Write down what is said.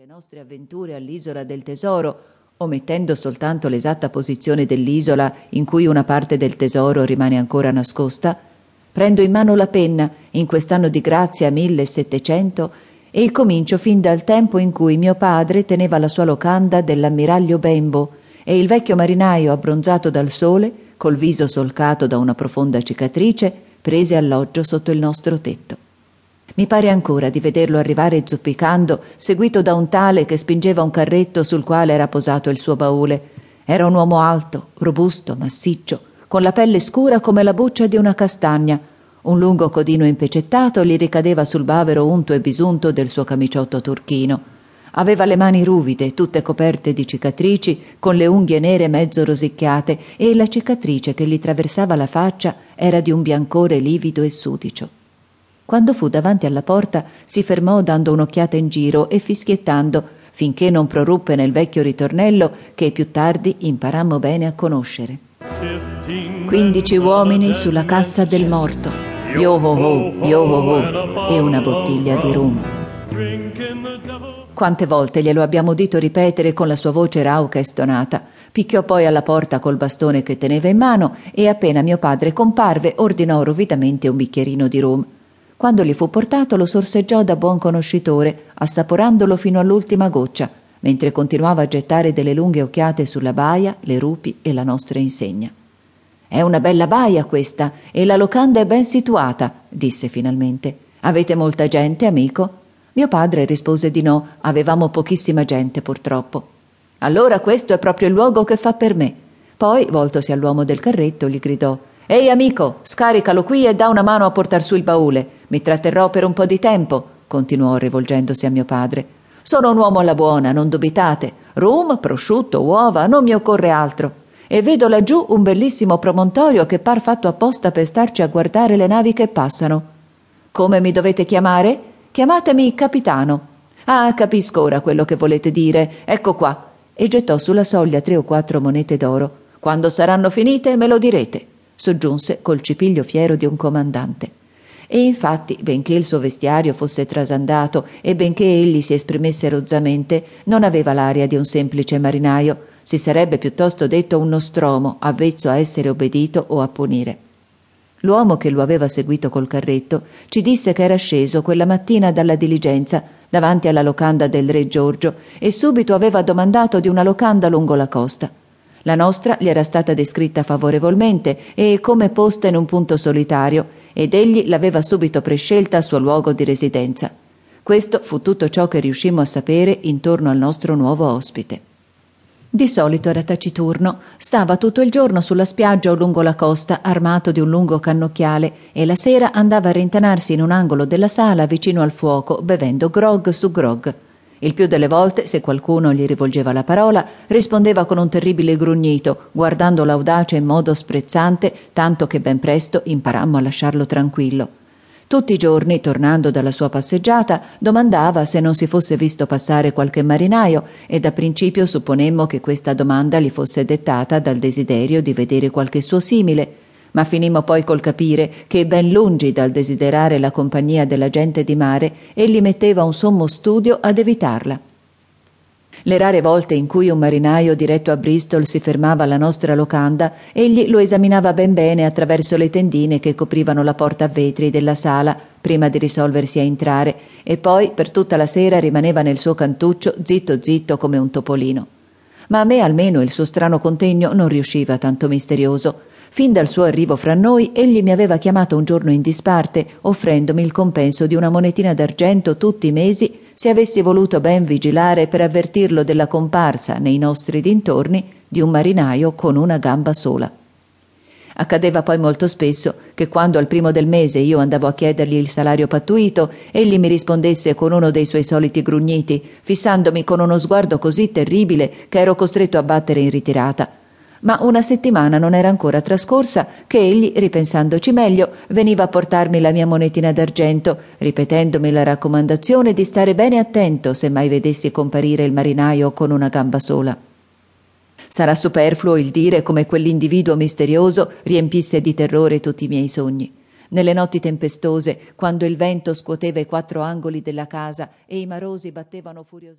le nostre avventure all'isola del tesoro, omettendo soltanto l'esatta posizione dell'isola in cui una parte del tesoro rimane ancora nascosta, prendo in mano la penna in quest'anno di grazia 1700 e comincio fin dal tempo in cui mio padre teneva la sua locanda dell'ammiraglio Bembo e il vecchio marinaio abbronzato dal sole, col viso solcato da una profonda cicatrice, prese alloggio sotto il nostro tetto. Mi pare ancora di vederlo arrivare zoppicando, seguito da un tale che spingeva un carretto sul quale era posato il suo baule. Era un uomo alto, robusto, massiccio, con la pelle scura come la buccia di una castagna. Un lungo codino impecettato gli ricadeva sul bavero unto e bisunto del suo camiciotto turchino. Aveva le mani ruvide, tutte coperte di cicatrici, con le unghie nere mezzo rosicchiate, e la cicatrice che gli traversava la faccia era di un biancore livido e sudicio. Quando fu davanti alla porta, si fermò dando un'occhiata in giro e fischiettando, finché non proruppe nel vecchio ritornello che più tardi imparammo bene a conoscere. Quindici uomini sulla cassa del morto, yo ho ho, yo ho ho, e una bottiglia di rum. Quante volte glielo abbiamo udito ripetere con la sua voce rauca e stonata. Picchiò poi alla porta col bastone che teneva in mano e appena mio padre comparve ordinò rovidamente un bicchierino di rum. Quando gli fu portato lo sorseggiò da buon conoscitore, assaporandolo fino all'ultima goccia, mentre continuava a gettare delle lunghe occhiate sulla baia, le rupi e la nostra insegna. È una bella baia questa, e la locanda è ben situata, disse finalmente. Avete molta gente, amico? Mio padre rispose di no, avevamo pochissima gente purtroppo. Allora questo è proprio il luogo che fa per me. Poi, voltosi all'uomo del carretto, gli gridò Ehi amico, scaricalo qui e da una mano a portar su il baule. Mi tratterrò per un po' di tempo, continuò rivolgendosi a mio padre. Sono un uomo alla buona, non dubitate. Rum, prosciutto, uova, non mi occorre altro. E vedo laggiù un bellissimo promontorio che par fatto apposta per starci a guardare le navi che passano. Come mi dovete chiamare? Chiamatemi capitano. Ah, capisco ora quello che volete dire. Ecco qua. E gettò sulla soglia tre o quattro monete d'oro. Quando saranno finite me lo direte soggiunse col cipiglio fiero di un comandante. E infatti, benché il suo vestiario fosse trasandato e benché egli si esprimesse rozzamente, non aveva l'aria di un semplice marinaio, si sarebbe piuttosto detto un nostromo, avvezzo a essere obbedito o a punire. L'uomo che lo aveva seguito col carretto ci disse che era sceso quella mattina dalla diligenza davanti alla locanda del re Giorgio e subito aveva domandato di una locanda lungo la costa. La nostra gli era stata descritta favorevolmente e come posta in un punto solitario, ed egli l'aveva subito prescelta a suo luogo di residenza. Questo fu tutto ciò che riuscimmo a sapere intorno al nostro nuovo ospite. Di solito era taciturno, stava tutto il giorno sulla spiaggia o lungo la costa, armato di un lungo cannocchiale, e la sera andava a rintanarsi in un angolo della sala vicino al fuoco, bevendo grog su grog. Il più delle volte, se qualcuno gli rivolgeva la parola, rispondeva con un terribile grugnito, guardando l'audace in modo sprezzante, tanto che ben presto imparammo a lasciarlo tranquillo. Tutti i giorni, tornando dalla sua passeggiata, domandava se non si fosse visto passare qualche marinaio e da principio supponemmo che questa domanda gli fosse dettata dal desiderio di vedere qualche suo simile, ma finimmo poi col capire che ben lungi dal desiderare la compagnia della gente di mare, egli metteva un sommo studio ad evitarla. Le rare volte in cui un marinaio diretto a Bristol si fermava alla nostra locanda, egli lo esaminava ben bene attraverso le tendine che coprivano la porta a vetri della sala, prima di risolversi a entrare, e poi per tutta la sera rimaneva nel suo cantuccio zitto zitto come un topolino. Ma a me almeno il suo strano contegno non riusciva tanto misterioso. Fin dal suo arrivo fra noi, egli mi aveva chiamato un giorno in disparte, offrendomi il compenso di una monetina d'argento tutti i mesi se avessi voluto ben vigilare per avvertirlo della comparsa nei nostri dintorni di un marinaio con una gamba sola. Accadeva poi molto spesso che quando al primo del mese io andavo a chiedergli il salario pattuito, egli mi rispondesse con uno dei suoi soliti grugniti, fissandomi con uno sguardo così terribile che ero costretto a battere in ritirata ma una settimana non era ancora trascorsa che egli, ripensandoci meglio, veniva a portarmi la mia monetina d'argento, ripetendomi la raccomandazione di stare bene attento se mai vedessi comparire il marinaio con una gamba sola. Sarà superfluo il dire come quell'individuo misterioso riempisse di terrore tutti i miei sogni. Nelle notti tempestose, quando il vento scuoteva i quattro angoli della casa e i marosi battevano furiosamente